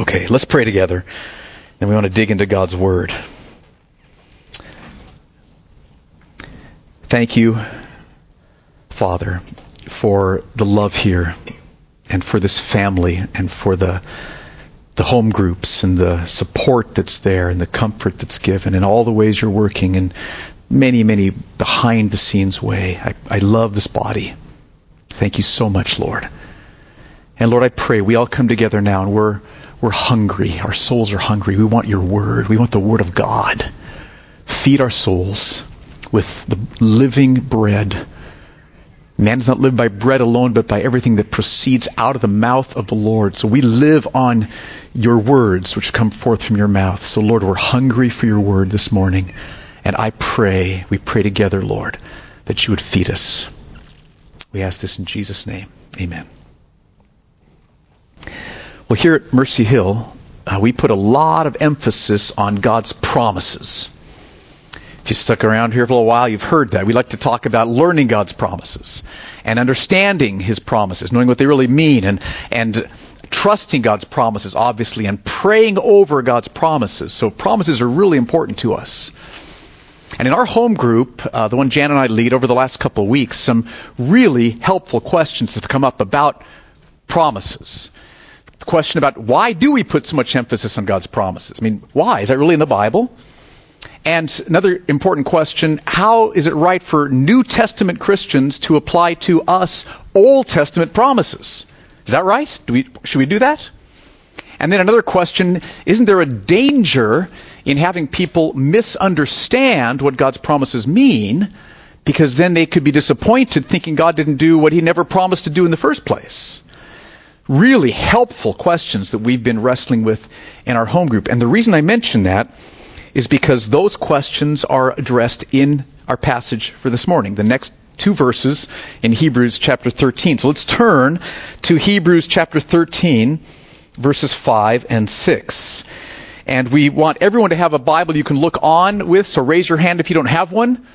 Okay, let's pray together. And we want to dig into God's Word. Thank you, Father, for the love here and for this family and for the the home groups and the support that's there and the comfort that's given and all the ways you're working in many, many behind the scenes way. I, I love this body. Thank you so much, Lord. And Lord, I pray we all come together now and we're we're hungry. Our souls are hungry. We want your word. We want the word of God. Feed our souls with the living bread. Man does not live by bread alone, but by everything that proceeds out of the mouth of the Lord. So we live on your words which come forth from your mouth. So Lord, we're hungry for your word this morning. And I pray, we pray together, Lord, that you would feed us. We ask this in Jesus' name. Amen. Well, here at Mercy Hill, uh, we put a lot of emphasis on God's promises. If you stuck around here for a while, you've heard that. We like to talk about learning God's promises and understanding His promises, knowing what they really mean, and and trusting God's promises, obviously, and praying over God's promises. So promises are really important to us. And in our home group, uh, the one Jan and I lead over the last couple of weeks, some really helpful questions have come up about promises the question about why do we put so much emphasis on God's promises? I mean, why? Is that really in the Bible? And another important question, how is it right for New Testament Christians to apply to us Old Testament promises? Is that right? We, should we do that? And then another question, isn't there a danger in having people misunderstand what God's promises mean because then they could be disappointed thinking God didn't do what he never promised to do in the first place? Really helpful questions that we've been wrestling with in our home group. And the reason I mention that is because those questions are addressed in our passage for this morning. The next two verses in Hebrews chapter 13. So let's turn to Hebrews chapter 13, verses 5 and 6. And we want everyone to have a Bible you can look on with, so raise your hand if you don't have one.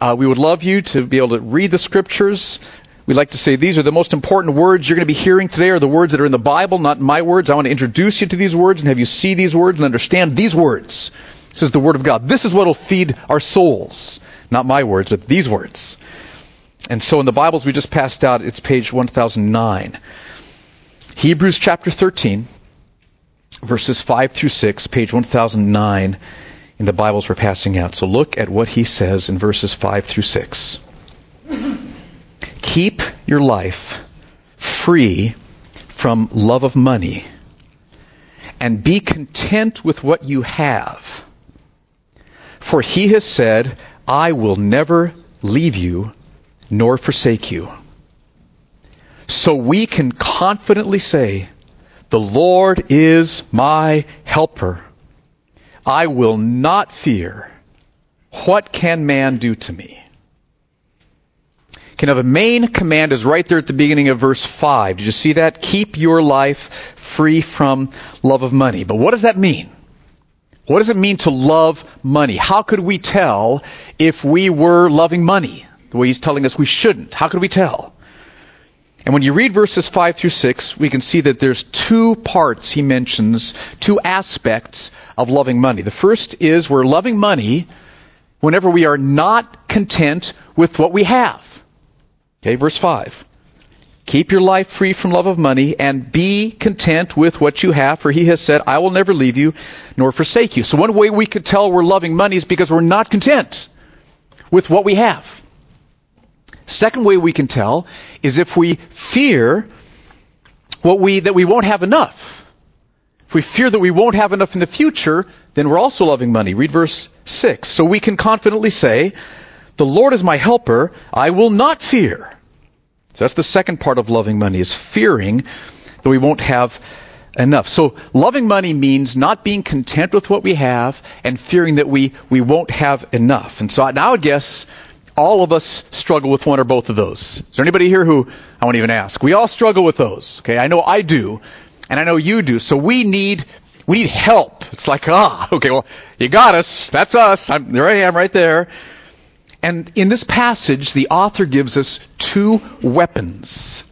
Uh, we would love you to be able to read the scriptures. We like to say these are the most important words you're going to be hearing today are the words that are in the Bible, not my words. I want to introduce you to these words and have you see these words and understand these words. This is the Word of God. This is what will feed our souls. Not my words, but these words. And so in the Bibles we just passed out, it's page 1009. Hebrews chapter 13, verses 5 through 6, page 1009 in the Bibles we're passing out. So look at what he says in verses 5 through 6. Keep your life free from love of money and be content with what you have. For he has said, I will never leave you nor forsake you. So we can confidently say, The Lord is my helper. I will not fear. What can man do to me? Kind of a main command is right there at the beginning of verse 5. Did you see that? Keep your life free from love of money. But what does that mean? What does it mean to love money? How could we tell if we were loving money the way he's telling us we shouldn't? How could we tell? And when you read verses 5 through 6, we can see that there's two parts he mentions, two aspects of loving money. The first is we're loving money whenever we are not content with what we have. Okay, verse 5. Keep your life free from love of money and be content with what you have, for he has said, I will never leave you nor forsake you. So one way we could tell we're loving money is because we're not content with what we have. Second way we can tell is if we fear what we, that we won't have enough. If we fear that we won't have enough in the future, then we're also loving money. Read verse 6. So we can confidently say, the Lord is my helper, I will not fear. So that's the second part of loving money is fearing that we won't have enough. So loving money means not being content with what we have and fearing that we, we won't have enough. And so now I would guess all of us struggle with one or both of those. Is there anybody here who I won't even ask? We all struggle with those. Okay, I know I do, and I know you do. So we need we need help. It's like ah, okay, well you got us. That's us. I'm, there I am right there. And in this passage, the author gives us two weapons.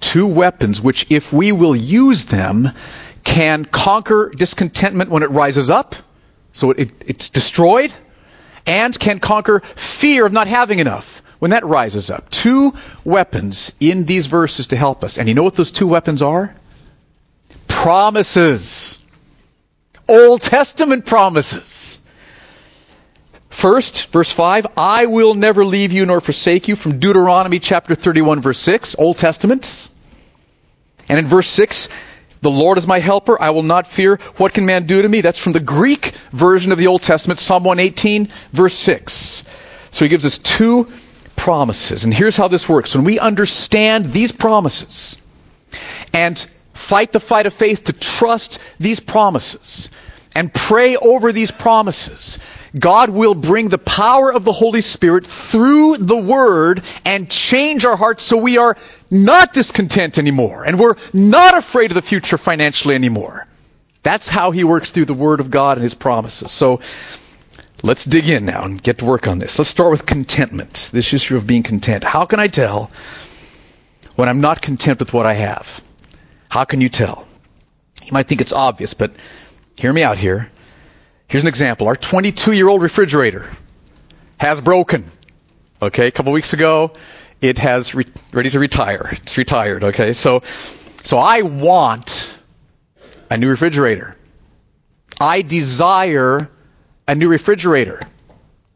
Two weapons which, if we will use them, can conquer discontentment when it rises up, so it, it's destroyed, and can conquer fear of not having enough when that rises up. Two weapons in these verses to help us. And you know what those two weapons are? Promises. Old Testament promises. First, verse 5, I will never leave you nor forsake you from Deuteronomy chapter 31 verse 6, Old Testament. And in verse 6, the Lord is my helper. I will not fear. What can man do to me? That's from the Greek version of the Old Testament, Psalm 118, verse 6. So he gives us two promises. And here's how this works. When we understand these promises and fight the fight of faith to trust these promises and pray over these promises, God will bring the power of the Holy Spirit through the Word and change our hearts so we are not discontent anymore and we're not afraid of the future financially anymore. That's how He works through the Word of God and His promises. So let's dig in now and get to work on this. Let's start with contentment. This issue of being content. How can I tell when I'm not content with what I have? How can you tell? You might think it's obvious, but hear me out here. Here's an example. Our 22 year old refrigerator has broken. Okay, a couple weeks ago, it has re- ready to retire. It's retired. Okay, so so I want a new refrigerator. I desire a new refrigerator.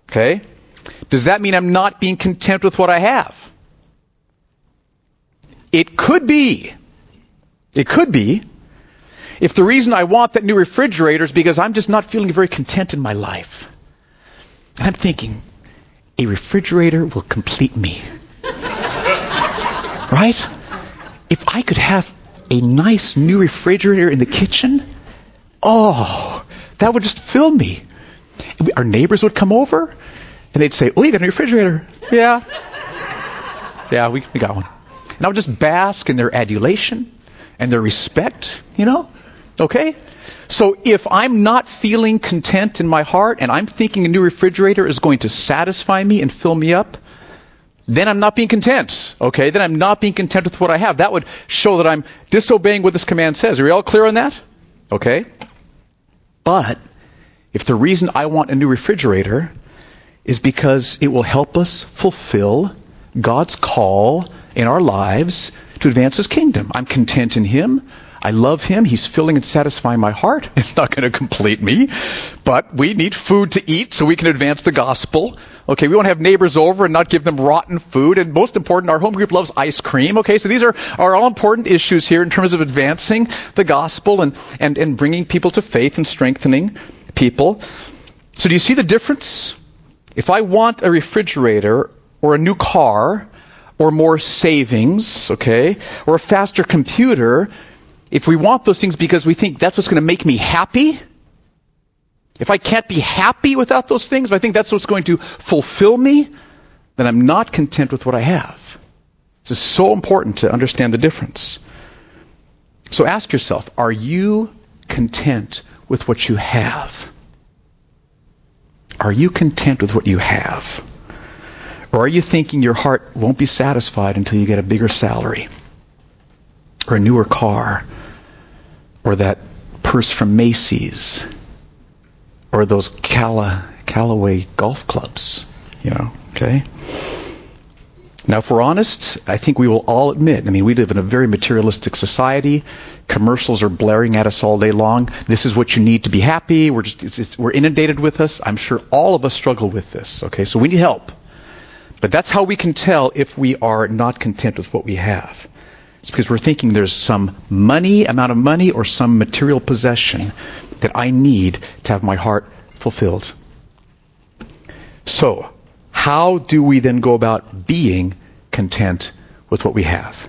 Okay, does that mean I'm not being content with what I have? It could be. It could be if the reason I want that new refrigerator is because I'm just not feeling very content in my life. And I'm thinking, a refrigerator will complete me. right? If I could have a nice new refrigerator in the kitchen, oh, that would just fill me. Our neighbors would come over and they'd say, Oh, you got a refrigerator. Yeah. Yeah, we, we got one. And I would just bask in their adulation and their respect, you know? Okay? So if I'm not feeling content in my heart and I'm thinking a new refrigerator is going to satisfy me and fill me up, then I'm not being content. Okay? Then I'm not being content with what I have. That would show that I'm disobeying what this command says. Are you all clear on that? Okay? But if the reason I want a new refrigerator is because it will help us fulfill God's call in our lives to advance His kingdom, I'm content in Him. I love him. He's filling and satisfying my heart. It's not going to complete me, but we need food to eat so we can advance the gospel. Okay, we want to have neighbors over and not give them rotten food. And most important, our home group loves ice cream. Okay, so these are, are all important issues here in terms of advancing the gospel and, and, and bringing people to faith and strengthening people. So do you see the difference? If I want a refrigerator or a new car or more savings, okay, or a faster computer, if we want those things because we think that's what's going to make me happy, if I can't be happy without those things, if I think that's what's going to fulfill me, then I'm not content with what I have. This is so important to understand the difference. So ask yourself, are you content with what you have? Are you content with what you have? Or are you thinking your heart won't be satisfied until you get a bigger salary? Or a newer car? Or that purse from Macy's, or those Calla, Callaway golf clubs, you know, okay? Now, if we're honest, I think we will all admit, I mean, we live in a very materialistic society. Commercials are blaring at us all day long. This is what you need to be happy. We're just, it's, it's, we're inundated with this. I'm sure all of us struggle with this, okay? So we need help. But that's how we can tell if we are not content with what we have. It's because we're thinking there's some money, amount of money, or some material possession that I need to have my heart fulfilled. So, how do we then go about being content with what we have?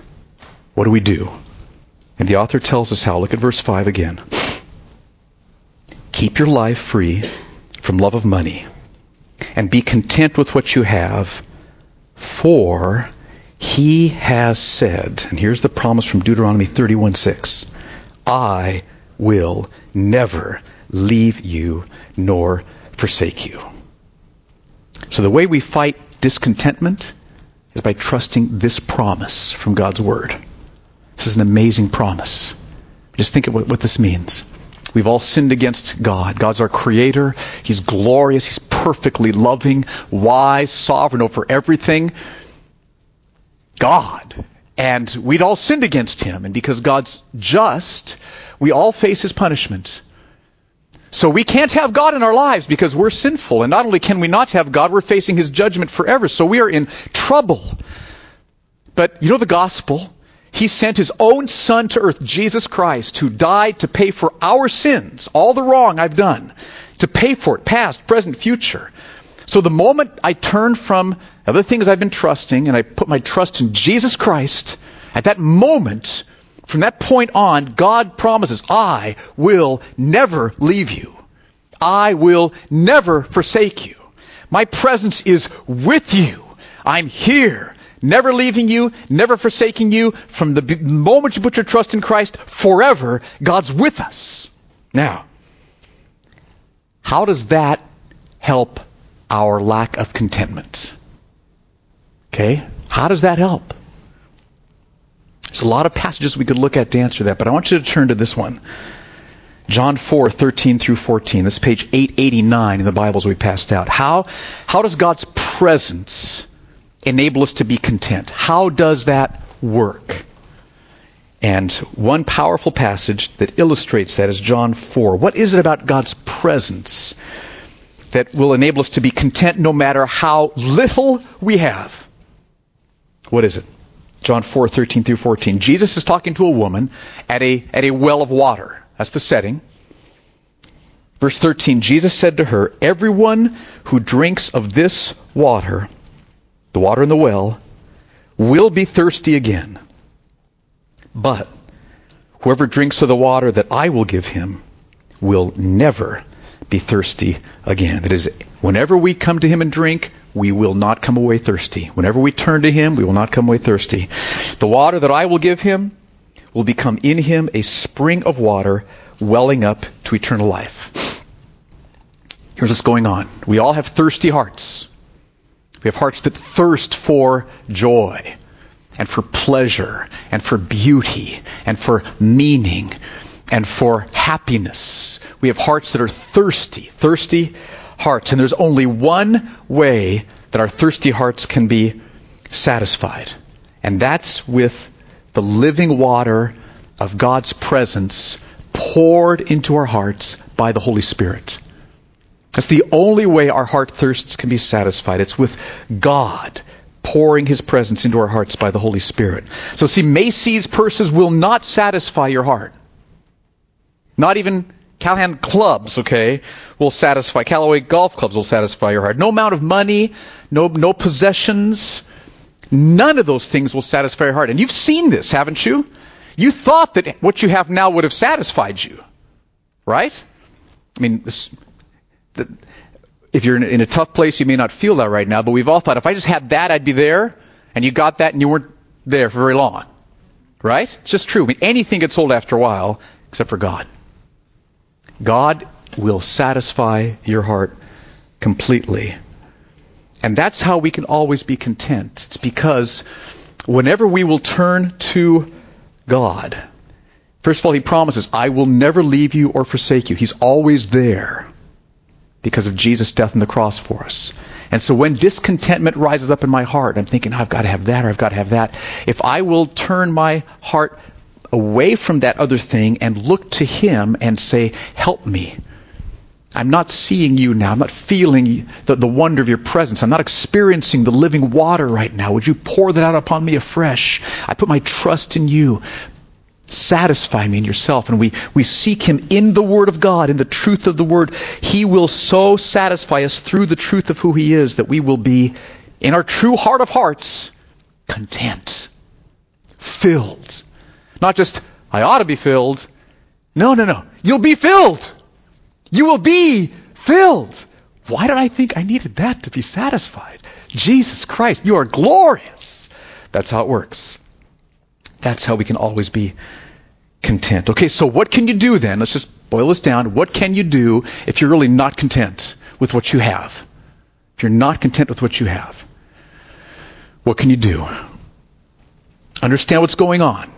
What do we do? And the author tells us how. Look at verse 5 again. Keep your life free from love of money and be content with what you have, for he has said, and here's the promise from Deuteronomy 31:6, I will never leave you nor forsake you. So the way we fight discontentment is by trusting this promise from God's Word. This is an amazing promise. Just think of what, what this means. We've all sinned against God. God's our creator. He's glorious. He's perfectly loving, wise, sovereign over everything. God. And we'd all sinned against him. And because God's just, we all face his punishment. So we can't have God in our lives because we're sinful. And not only can we not have God, we're facing his judgment forever. So we are in trouble. But you know the gospel? He sent his own son to earth, Jesus Christ, who died to pay for our sins, all the wrong I've done, to pay for it, past, present, future. So the moment I turn from other things I've been trusting and I put my trust in Jesus Christ, at that moment, from that point on, God promises, I will never leave you. I will never forsake you. My presence is with you. I'm here, never leaving you, never forsaking you. From the moment you put your trust in Christ, forever, God's with us. Now, how does that help our lack of contentment? Okay? How does that help? There's a lot of passages we could look at to answer that, but I want you to turn to this one. John 4, 13 through 14. This is page 889 in the Bibles we passed out. How, how does God's presence enable us to be content? How does that work? And one powerful passage that illustrates that is John 4. What is it about God's presence that will enable us to be content no matter how little we have? What is it? John 4, 13 through 14. Jesus is talking to a woman at a, at a well of water. That's the setting. Verse 13, Jesus said to her, Everyone who drinks of this water, the water in the well, will be thirsty again. But whoever drinks of the water that I will give him will never be thirsty again. That is, whenever we come to him and drink, we will not come away thirsty. Whenever we turn to him, we will not come away thirsty. The water that I will give him will become in him a spring of water welling up to eternal life. Here's what's going on. We all have thirsty hearts. We have hearts that thirst for joy and for pleasure and for beauty and for meaning and for happiness. We have hearts that are thirsty, thirsty hearts. And there's only one way that our thirsty hearts can be satisfied. And that's with the living water of God's presence poured into our hearts by the Holy Spirit. That's the only way our heart thirsts can be satisfied. It's with God pouring His presence into our hearts by the Holy Spirit. So see, Macy's purses will not satisfy your heart. Not even Callahan clubs, okay, will satisfy. Callaway golf clubs will satisfy your heart. No amount of money, no, no possessions, none of those things will satisfy your heart. And you've seen this, haven't you? You thought that what you have now would have satisfied you, right? I mean, this, the, if you're in in a tough place, you may not feel that right now, but we've all thought if I just had that, I'd be there, and you got that and you weren't there for very long. Right? It's just true. I mean, anything gets old after a while, except for God. God will satisfy your heart completely. And that's how we can always be content. It's because whenever we will turn to God, first of all, He promises, I will never leave you or forsake you. He's always there because of Jesus' death on the cross for us. And so when discontentment rises up in my heart, I'm thinking, oh, I've got to have that or I've got to have that. If I will turn my heart away from that other thing and look to Him and say, Help me. I'm not seeing you now. I'm not feeling the, the wonder of your presence. I'm not experiencing the living water right now. Would you pour that out upon me afresh? I put my trust in you. Satisfy me in yourself. And we, we seek Him in the Word of God, in the truth of the Word. He will so satisfy us through the truth of who He is that we will be, in our true heart of hearts, content, filled not just, I ought to be filled. No, no, no. You'll be filled. You will be filled. Why did I think I needed that to be satisfied? Jesus Christ, you are glorious. That's how it works. That's how we can always be content. Okay, so what can you do then? Let's just boil this down. What can you do if you're really not content with what you have? If you're not content with what you have, what can you do? Understand what's going on.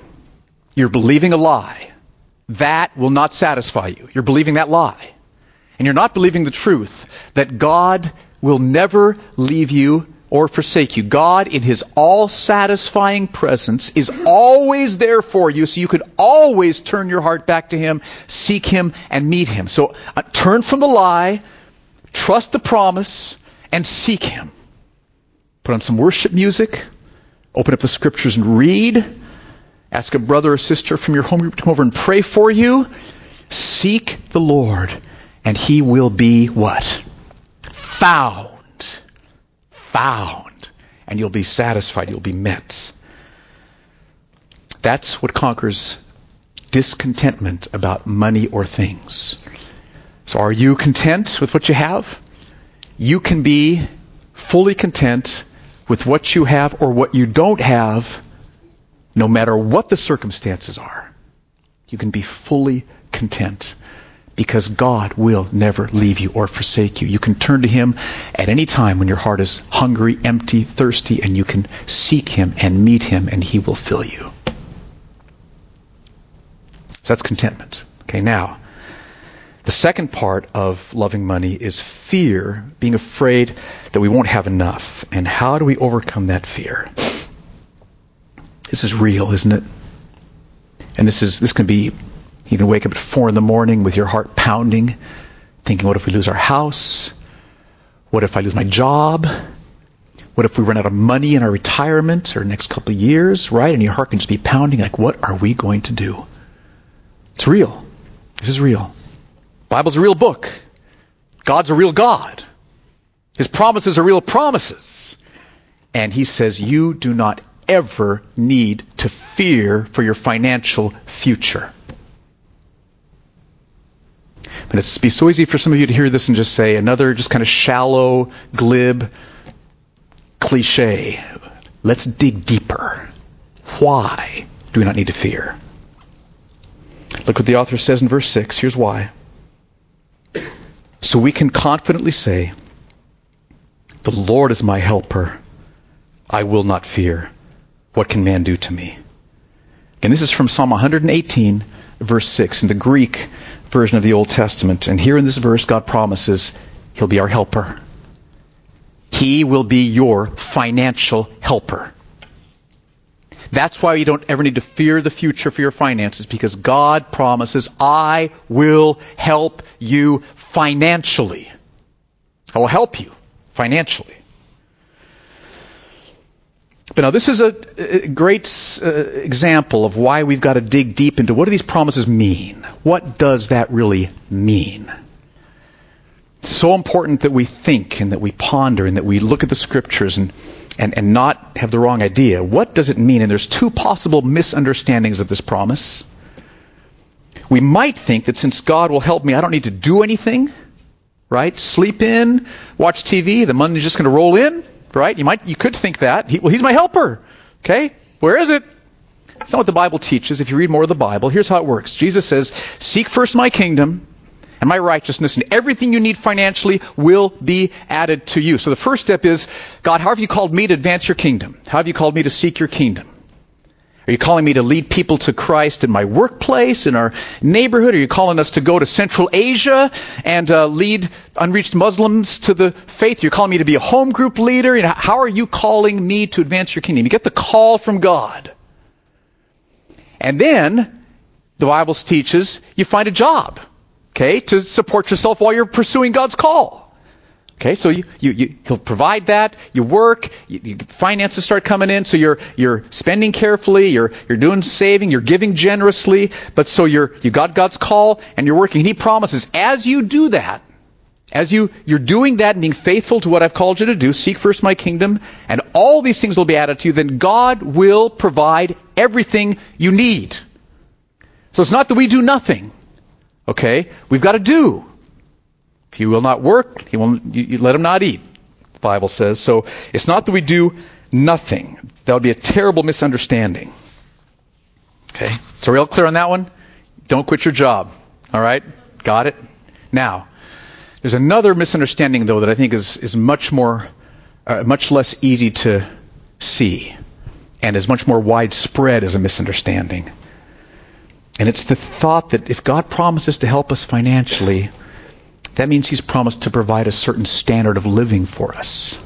You're believing a lie. that will not satisfy you. You're believing that lie. And you're not believing the truth that God will never leave you or forsake you. God, in His all satisfying presence, is always there for you, so you can always turn your heart back to Him, seek Him, and meet Him. So uh, turn from the lie, trust the promise, and seek Him. Put on some worship music, open up the Scriptures and read. Ask a brother or sister from your home group to come over and pray for you. Seek the Lord, and He will be what? Found found, and you'll be satisfied, you'll be met. That's what conquers discontentment about money or things. So, are you content with what you have? You can be fully content with what you have or what you don't have, no matter what the circumstances are. You can be fully content because God will never leave you or forsake you. You can turn to Him at any time when your heart is hungry, empty, thirsty, and you can seek Him and meet Him, and He will fill you. So that's contentment. Okay, now, the second part of loving money is fear, being afraid that we won't have enough. And how do we overcome that fear? This is real, isn't it? And this is this can be you can wake up at four in the morning with your heart pounding, thinking, what if we lose our house? What if I lose my job? What if we run out of money in our retirement or next couple of years, right? And your heart can just be pounding like, what are we going to do? It's real. This is real. Bible's a real book. God's a real God. His promises are real promises. And he says you do not ever need to fear for your financial future. But it's be so easy for some of you to hear this and just say another just kind of shallow, glib cliche. Let's dig deeper. Why do we not need to fear? Look what the author says in verse 6. Here's why. So we can confidently say, The Lord is my helper. I will not fear. What can man do to me? And this is from Psalm 118, verse 6. In the Greek, version of the Old Testament. And here in this verse, God promises He'll be our helper. He will be your financial helper. That's why you don't ever need to fear the future for your finances because God promises, I will help you financially. I will help you financially. But now this is a, a great uh, example of why we've got to dig deep into what do these promises mean? What does that really mean? It's so important that we think and that we ponder and that we look at the scriptures and, and, and not have the wrong idea. What does it mean? And there's two possible misunderstandings of this promise. We might think that since God will help me, I don't need to do anything, right? Sleep in, watch TV, the money's just going to roll in right? You might, you could think that. He, well, he's my helper. Okay? Where is it? It's not what the Bible teaches. If you read more of the Bible, here's how it works. Jesus says, Seek first my kingdom and my righteousness, and everything you need financially will be added to you. So the first step is, God, how have you called me to advance your kingdom? How have you called me to seek your kingdom? Are you calling me to lead people to Christ in my workplace, in our neighborhood? Are you calling us to go to Central Asia and uh, lead unreached Muslims to the faith? You're calling me to be a home group leader? You know, how are you calling me to advance your kingdom? You get the call from God. And then, the Bible teaches, you find a job, okay, to support yourself while you're pursuing God's call. Okay, so you, you, you, he'll provide that. You work. You, you, finances start coming in. So you're you're spending carefully. You're you're doing saving. You're giving generously. But so you're you got God's call and you're working. And He promises as you do that, as you you're doing that and being faithful to what I've called you to do, seek first my kingdom, and all these things will be added to you. Then God will provide everything you need. So it's not that we do nothing. Okay, we've got to do. He will not work, he will, you, you let him not eat, the Bible says. So it's not that we do nothing. That would be a terrible misunderstanding. Okay? So all clear on that one? Don't quit your job. All right? Got it? Now, there's another misunderstanding, though, that I think is, is much more, uh, much less easy to see and is much more widespread as a misunderstanding. And it's the thought that if God promises to help us financially, that means He's promised to provide a certain standard of living for us.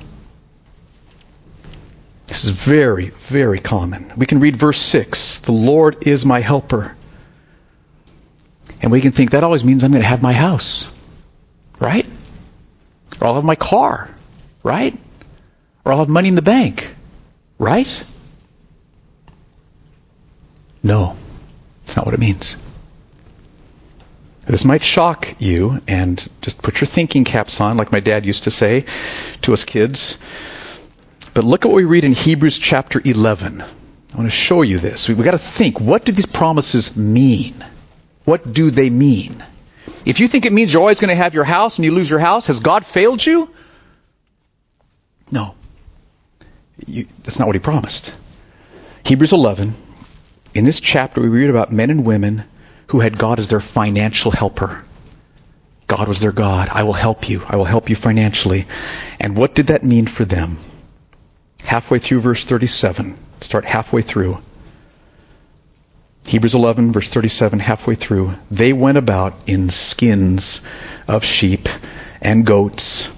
This is very, very common. We can read verse 6 The Lord is my helper. And we can think that always means I'm going to have my house, right? Or I'll have my car, right? Or I'll have money in the bank, right? No, that's not what it means. This might shock you, and just put your thinking caps on, like my dad used to say to us kids. But look at what we read in Hebrews chapter 11. I want to show you this. We've got to think what do these promises mean? What do they mean? If you think it means you're always going to have your house and you lose your house, has God failed you? No. You, that's not what he promised. Hebrews 11, in this chapter, we read about men and women who had God as their financial helper. God was their God. I will help you. I will help you financially. And what did that mean for them? Halfway through verse 37. Start halfway through. Hebrews 11, verse 37, halfway through. They went about in skins of sheep and goats,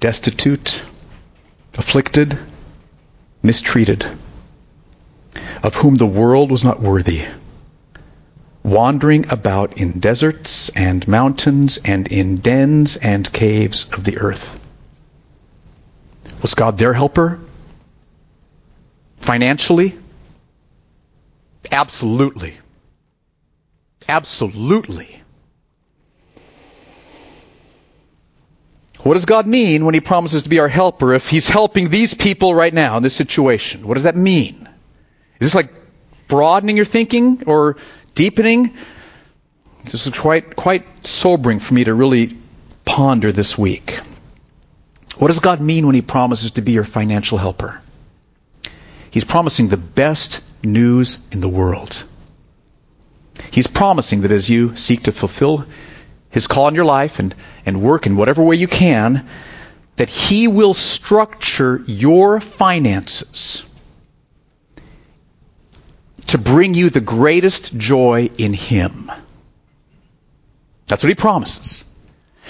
destitute, afflicted, mistreated, of whom the world was not worthy, wandering about in deserts and mountains and in dens and caves of the earth. Was God their helper? Financially? Absolutely. Absolutely. What does God mean when He promises to be our helper if He's helping these people right now in this situation? What does that mean? Is this like broadening your thinking or deepening? This is quite, quite sobering for me to really ponder this week. What does God mean when He promises to be your financial helper? He's promising the best news in the world. He's promising that as you seek to fulfill His call in your life and, and work in whatever way you can, that He will structure your finances to bring you the greatest joy in Him. That's what He promises.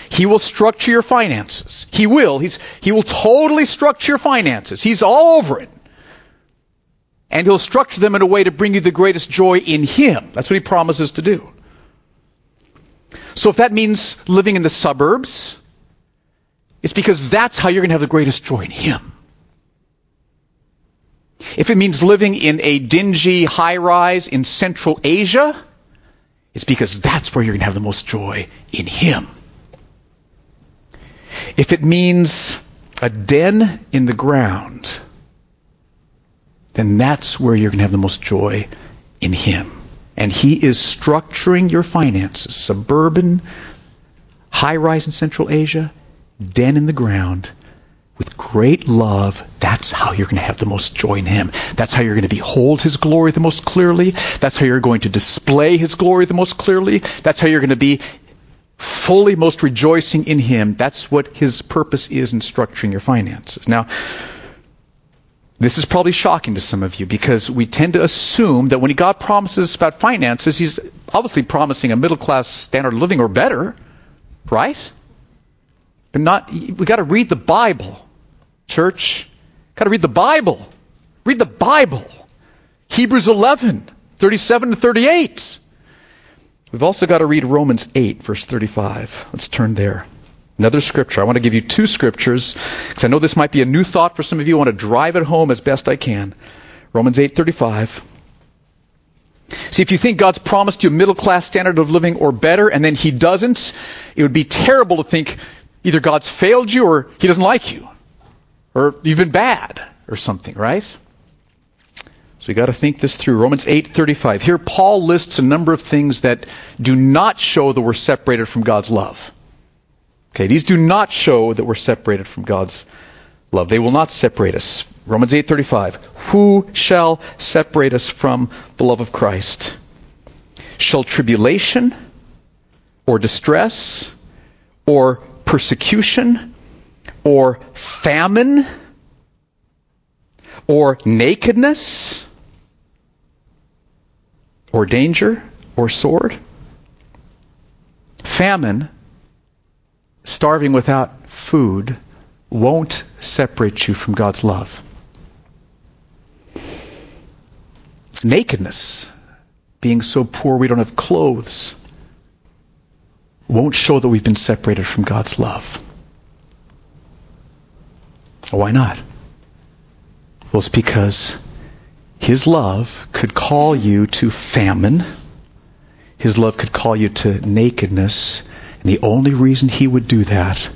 He will structure your finances. He will. He's, he will totally structure your finances. He's all over it. And He'll structure them in a way to bring you the greatest joy in Him. That's what He promises to do. So if that means living in the suburbs, it's because that's how you're going to have the greatest joy in Him. If it means living in a dingy high rise in Central Asia, it's because that's where you're going to have the most joy in Him. If it means a den in the ground, then that's where you're going to have the most joy in Him. And He is structuring your finances, suburban, high rise in Central Asia, den in the ground, with great love, that's how you're going to have the most joy in Him. That's how you're going to behold His glory the most clearly. That's how you're going to display His glory the most clearly. That's how you're going to be fully most rejoicing in Him. That's what His purpose is in structuring your finances. Now, this is probably shocking to some of you because we tend to assume that when God promises about finances, He's obviously promising a middle class standard of living or better, right? But not, we got to read the Bible. Church, got to read the Bible. Read the Bible. Hebrews 11, 37 to 38. We've also got to read Romans 8, verse 35. Let's turn there. Another scripture. I want to give you two scriptures because I know this might be a new thought for some of you. I want to drive it home as best I can. Romans 8:35. See, if you think God's promised you a middle class standard of living or better and then he doesn't, it would be terrible to think either God's failed you or he doesn't like you or you've been bad or something, right? So you got to think this through. Romans 8:35. Here Paul lists a number of things that do not show that we're separated from God's love. Okay, these do not show that we're separated from God's love. They will not separate us. Romans 8:35. Who shall separate us from the love of Christ? Shall tribulation or distress or persecution or famine or nakedness or danger or sword. Famine, starving without food, won't separate you from God's love. Nakedness, being so poor we don't have clothes, won't show that we've been separated from God's love. Why not? Well, it's because His love could call you to famine. His love could call you to nakedness. And the only reason He would do that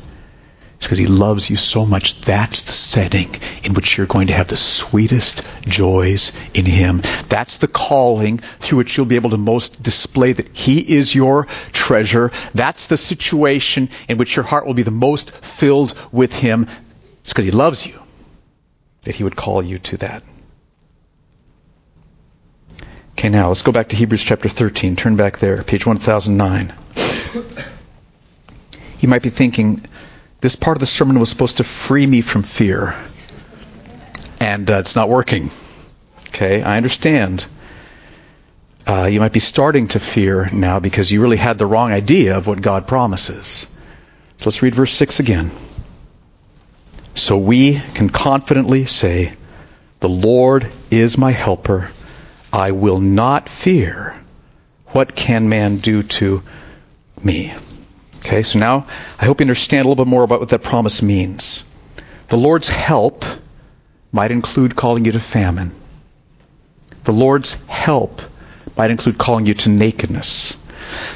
is because He loves you so much. That's the setting in which you're going to have the sweetest joys in Him. That's the calling through which you'll be able to most display that He is your treasure. That's the situation in which your heart will be the most filled with Him. It's because He loves you that he would call you to that. Okay, now let's go back to Hebrews chapter 13. Turn back there, page 1009. You might be thinking, this part of the sermon was supposed to free me from fear, and uh, it's not working. Okay, I understand. Uh, you might be starting to fear now because you really had the wrong idea of what God promises. So let's read verse 6 again. So we can confidently say, The Lord is my helper. I will not fear. What can man do to me? Okay, so now I hope you understand a little bit more about what that promise means. The Lord's help might include calling you to famine. The Lord's help might include calling you to nakedness.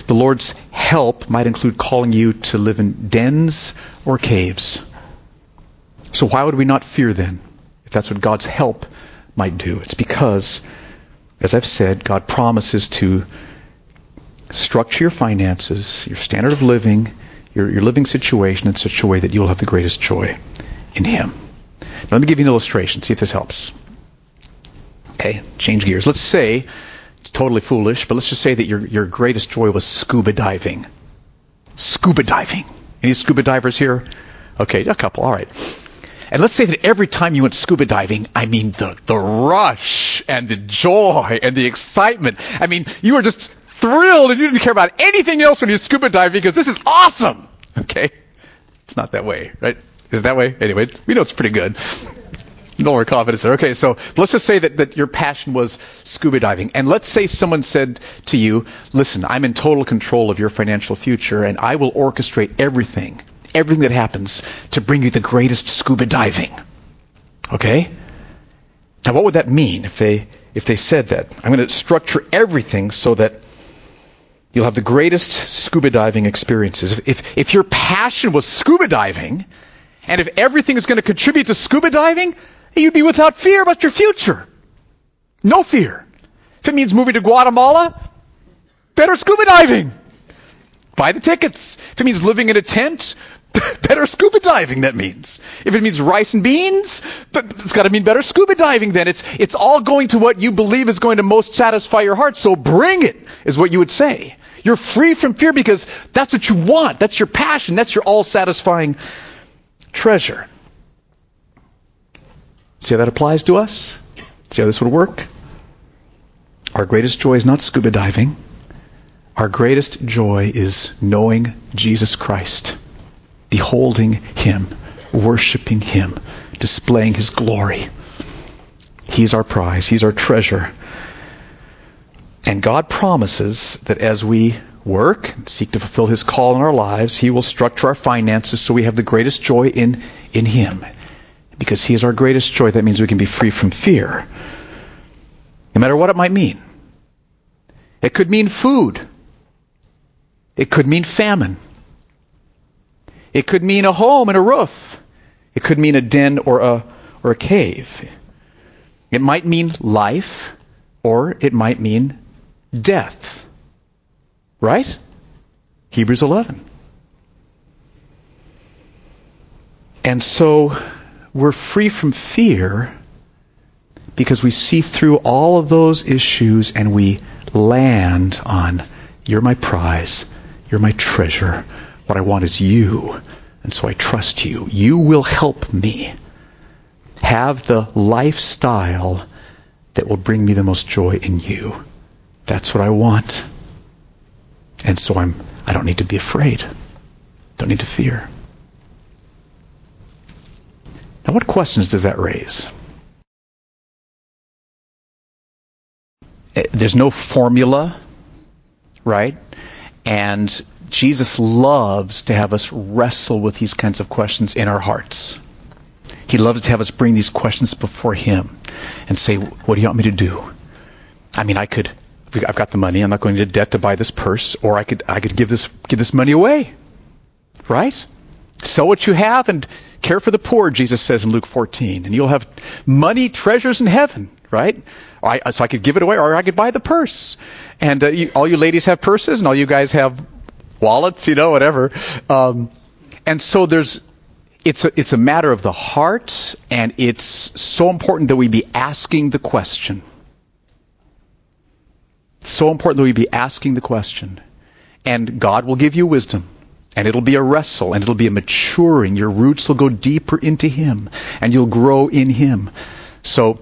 The Lord's help might include calling you to live in dens or caves. So why would we not fear then, if that's what God's help might do? It's because, as I've said, God promises to structure your finances, your standard of living, your, your living situation in such a way that you'll have the greatest joy in Him. Now, let me give you an illustration, see if this helps. Okay, change gears. Let's say, it's totally foolish, but let's just say that your, your greatest joy was scuba diving. Scuba diving. Any scuba divers here? Okay, a couple, all right. And let's say that every time you went scuba diving, I mean the, the rush and the joy and the excitement. I mean, you were just thrilled and you didn't care about anything else when you scuba dive because this is awesome. Okay? It's not that way, right? Is it that way? Anyway, we know it's pretty good. No more confidence there. Okay, so let's just say that, that your passion was scuba diving. And let's say someone said to you, listen, I'm in total control of your financial future and I will orchestrate everything everything that happens to bring you the greatest scuba diving. Okay? Now, what would that mean if they if they said that? I'm going to structure everything so that you'll have the greatest scuba diving experiences. If if, if your passion was scuba diving, and if everything is going to contribute to scuba diving, you'd be without fear about your future. No fear. If it means moving to Guatemala, better scuba diving. Buy the tickets. If it means living in a tent, better scuba diving that means. If it means rice and beans, it's got to mean better scuba diving then. It's, it's all going to what you believe is going to most satisfy your heart, so bring it, is what you would say. You're free from fear because that's what you want. That's your passion. That's your all satisfying treasure. See how that applies to us? See how this would work? Our greatest joy is not scuba diving. Our greatest joy is knowing Jesus Christ beholding Him, worshiping Him, displaying His glory. He's our prize, He's our treasure. And God promises that as we work, seek to fulfill His call in our lives, He will structure our finances so we have the greatest joy in, in Him. Because He is our greatest joy, that means we can be free from fear. No matter what it might mean. It could mean food. It could mean famine. It could mean a home and a roof. It could mean a den or a, or a cave. It might mean life or it might mean death. Right? Hebrews 11. And so we're free from fear because we see through all of those issues and we land on, You're my prize, you're my treasure, what I want is you. And so I trust you. You will help me have the lifestyle that will bring me the most joy in you. That's what I want. And so I'm I don't need to be afraid. Don't need to fear. Now what questions does that raise? Eh, there's no formula, right? And Jesus loves to have us wrestle with these kinds of questions in our hearts. He loves to have us bring these questions before Him and say, What do you want me to do? I mean, I could, I've got the money, I'm not going into debt to buy this purse, or I could, I could give this, give this money away. Right? Sell what you have and care for the poor, Jesus says in Luke 14, and you'll have money, treasures in heaven, right? I, so I could give it away, or I could buy the purse. And uh, you, all you ladies have purses, and all you guys have wallets, you know, whatever. Um, and so there's, it's a, it's a matter of the heart, and it's so important that we be asking the question. It's so important that we be asking the question. And God will give you wisdom. And it'll be a wrestle, and it'll be a maturing. Your roots will go deeper into Him, and you'll grow in Him. So,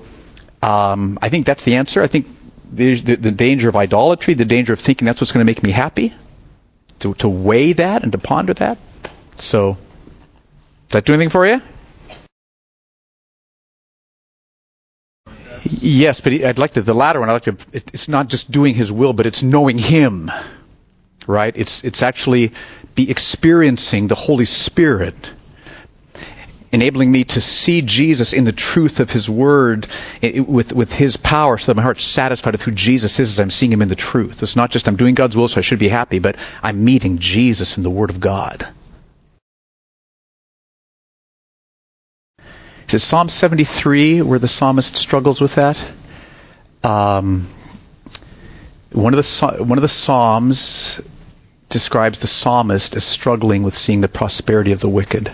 um, I think that's the answer. I think the, the danger of idolatry, the danger of thinking that's what's going to make me happy to, to weigh that and to ponder that. So, does that do anything for you? Yes, but I'd like to, the latter one, I'd like to, it's not just doing His will, but it's knowing Him. Right? It's, it's actually be experiencing the Holy Spirit enabling me to see Jesus in the truth of His Word with, with His power so that my heart's satisfied with who Jesus is as I'm seeing Him in the truth. It's not just I'm doing God's will so I should be happy, but I'm meeting Jesus in the Word of God. Is it Psalm 73 where the psalmist struggles with that? Um, one of the one of the psalms describes the psalmist as struggling with seeing the prosperity of the wicked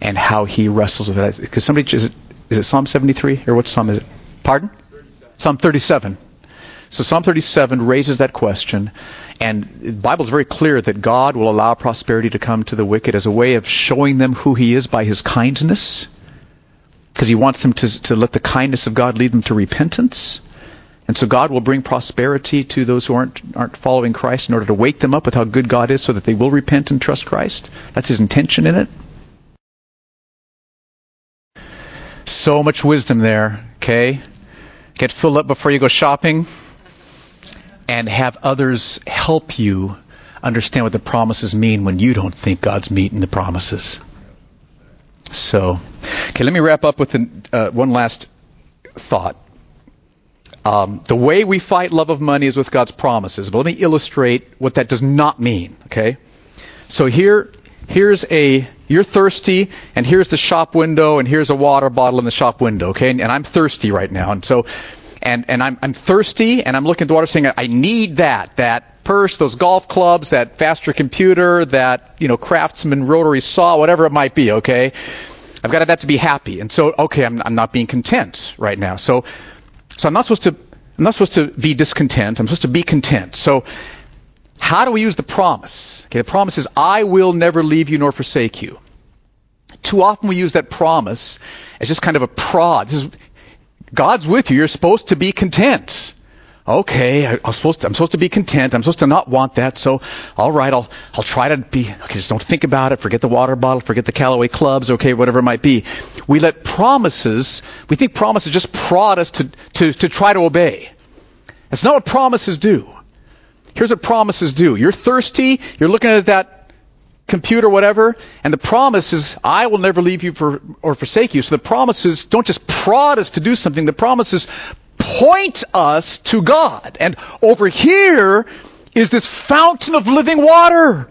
and how he wrestles with that. Because somebody is it, is it Psalm 73 or what psalm is it? Pardon? 37. Psalm 37. So Psalm 37 raises that question, and the Bible is very clear that God will allow prosperity to come to the wicked as a way of showing them who He is by His kindness, because He wants them to, to let the kindness of God lead them to repentance. And so God will bring prosperity to those who aren't, aren't following Christ in order to wake them up with how good God is so that they will repent and trust Christ. That's His intention in it. So much wisdom there, okay? Get filled up before you go shopping and have others help you understand what the promises mean when you don't think God's meeting the promises. So, okay, let me wrap up with an, uh, one last thought. Um, the way we fight love of money is with God's promises. But let me illustrate what that does not mean. Okay, so here, here's a you're thirsty, and here's the shop window, and here's a water bottle in the shop window. Okay, and, and I'm thirsty right now, and so, and and I'm I'm thirsty, and I'm looking at the water, saying I need that that purse, those golf clubs, that faster computer, that you know craftsman rotary saw, whatever it might be. Okay, I've got that to be happy, and so okay, I'm I'm not being content right now. So so I'm not supposed to I'm not supposed to be discontent. I'm supposed to be content. So how do we use the promise? Okay, the promise is I will never leave you nor forsake you. Too often we use that promise as just kind of a prod. This is God's with you. You're supposed to be content okay, I, am supposed to, I'm supposed to be content. I'm supposed to not want that. So, all right, I'll, I'll try to be, okay, just don't think about it. Forget the water bottle. Forget the Callaway clubs. Okay, whatever it might be. We let promises, we think promises just prod us to, to, to try to obey. That's not what promises do. Here's what promises do. You're thirsty. You're looking at that computer, whatever, and the promise is, I will never leave you for, or forsake you. So the promises don't just prod us to do something. The promises point us to God. And over here is this fountain of living water.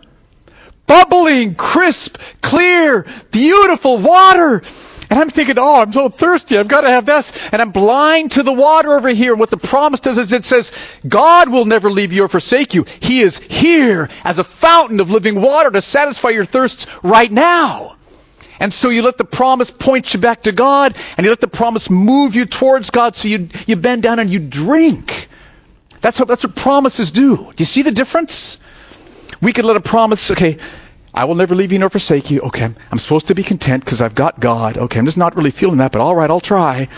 Bubbling, crisp, clear, beautiful water. And I'm thinking, oh, I'm so thirsty. I've got to have this. And I'm blind to the water over here. And what the promise does is it says, God will never leave you or forsake you. He is here as a fountain of living water to satisfy your thirsts right now. And so you let the promise point you back to God, and you let the promise move you towards God, so you, you bend down and you drink. That's what, that's what promises do. Do you see the difference? We could let a promise, okay, I will never leave you nor forsake you. Okay, I'm supposed to be content because I've got God. Okay, I'm just not really feeling that, but all right, I'll try.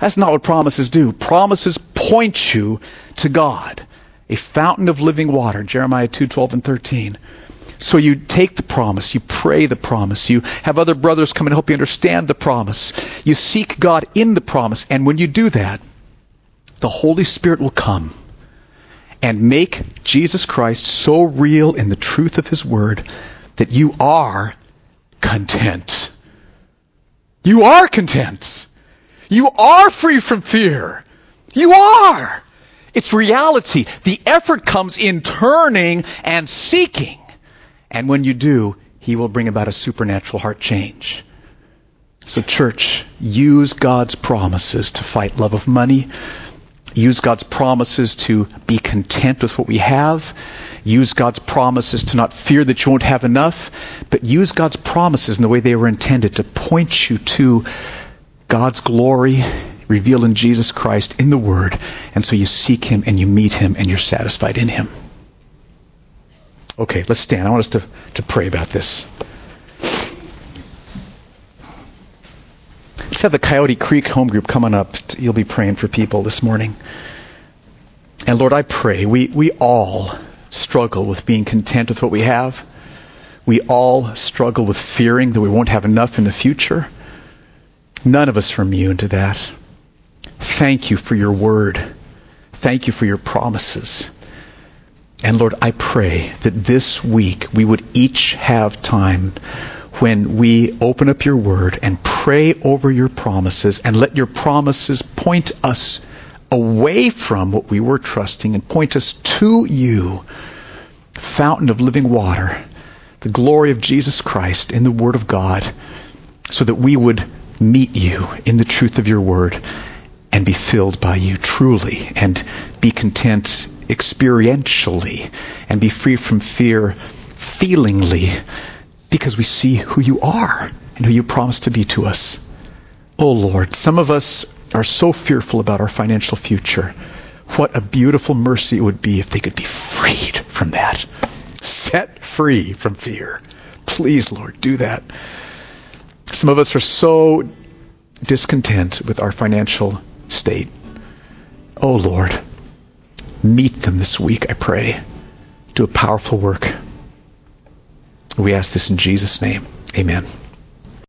That's not what promises do. Promises point you to God. a fountain of living water, Jeremiah 2, 12 and 13. So you take the promise, you pray the promise, you have other brothers come and help you understand the promise. You seek God in the promise, and when you do that, the Holy Spirit will come and make Jesus Christ so real in the truth of His Word that you are content. You are content. You are free from fear. You are. It's reality. The effort comes in turning and seeking. And when you do, He will bring about a supernatural heart change. So, church, use God's promises to fight love of money. Use God's promises to be content with what we have. Use God's promises to not fear that you won't have enough, but use God's promises in the way they were intended to point you to God's glory revealed in Jesus Christ in the Word. And so you seek Him and you meet Him and you're satisfied in Him. Okay, let's stand. I want us to, to pray about this. Let's have the Coyote Creek home group coming up. You'll be praying for people this morning. And Lord, I pray we, we all struggle with being content with what we have. We all struggle with fearing that we won't have enough in the future. None of us are immune to that. Thank you for your word. Thank you for your promises. And Lord, I pray that this week we would each have time when we open up your word and pray over your promises and let your promises point us away from what we were trusting and point us to you, fountain of living water, the glory of Jesus Christ in the Word of God, so that we would meet you in the truth of your Word and be filled by you truly and be content experientially and be free from fear feelingly because we see who you are and who you promise to be to us. Oh Lord, some of us are so fearful about our financial future. What a beautiful mercy it would be if they could be freed from that. Set free from fear. Please, Lord, do that. Some of us are so discontent with our financial state. Oh Lord, meet them this week, I pray. Do a powerful work. We ask this in Jesus' name. Amen.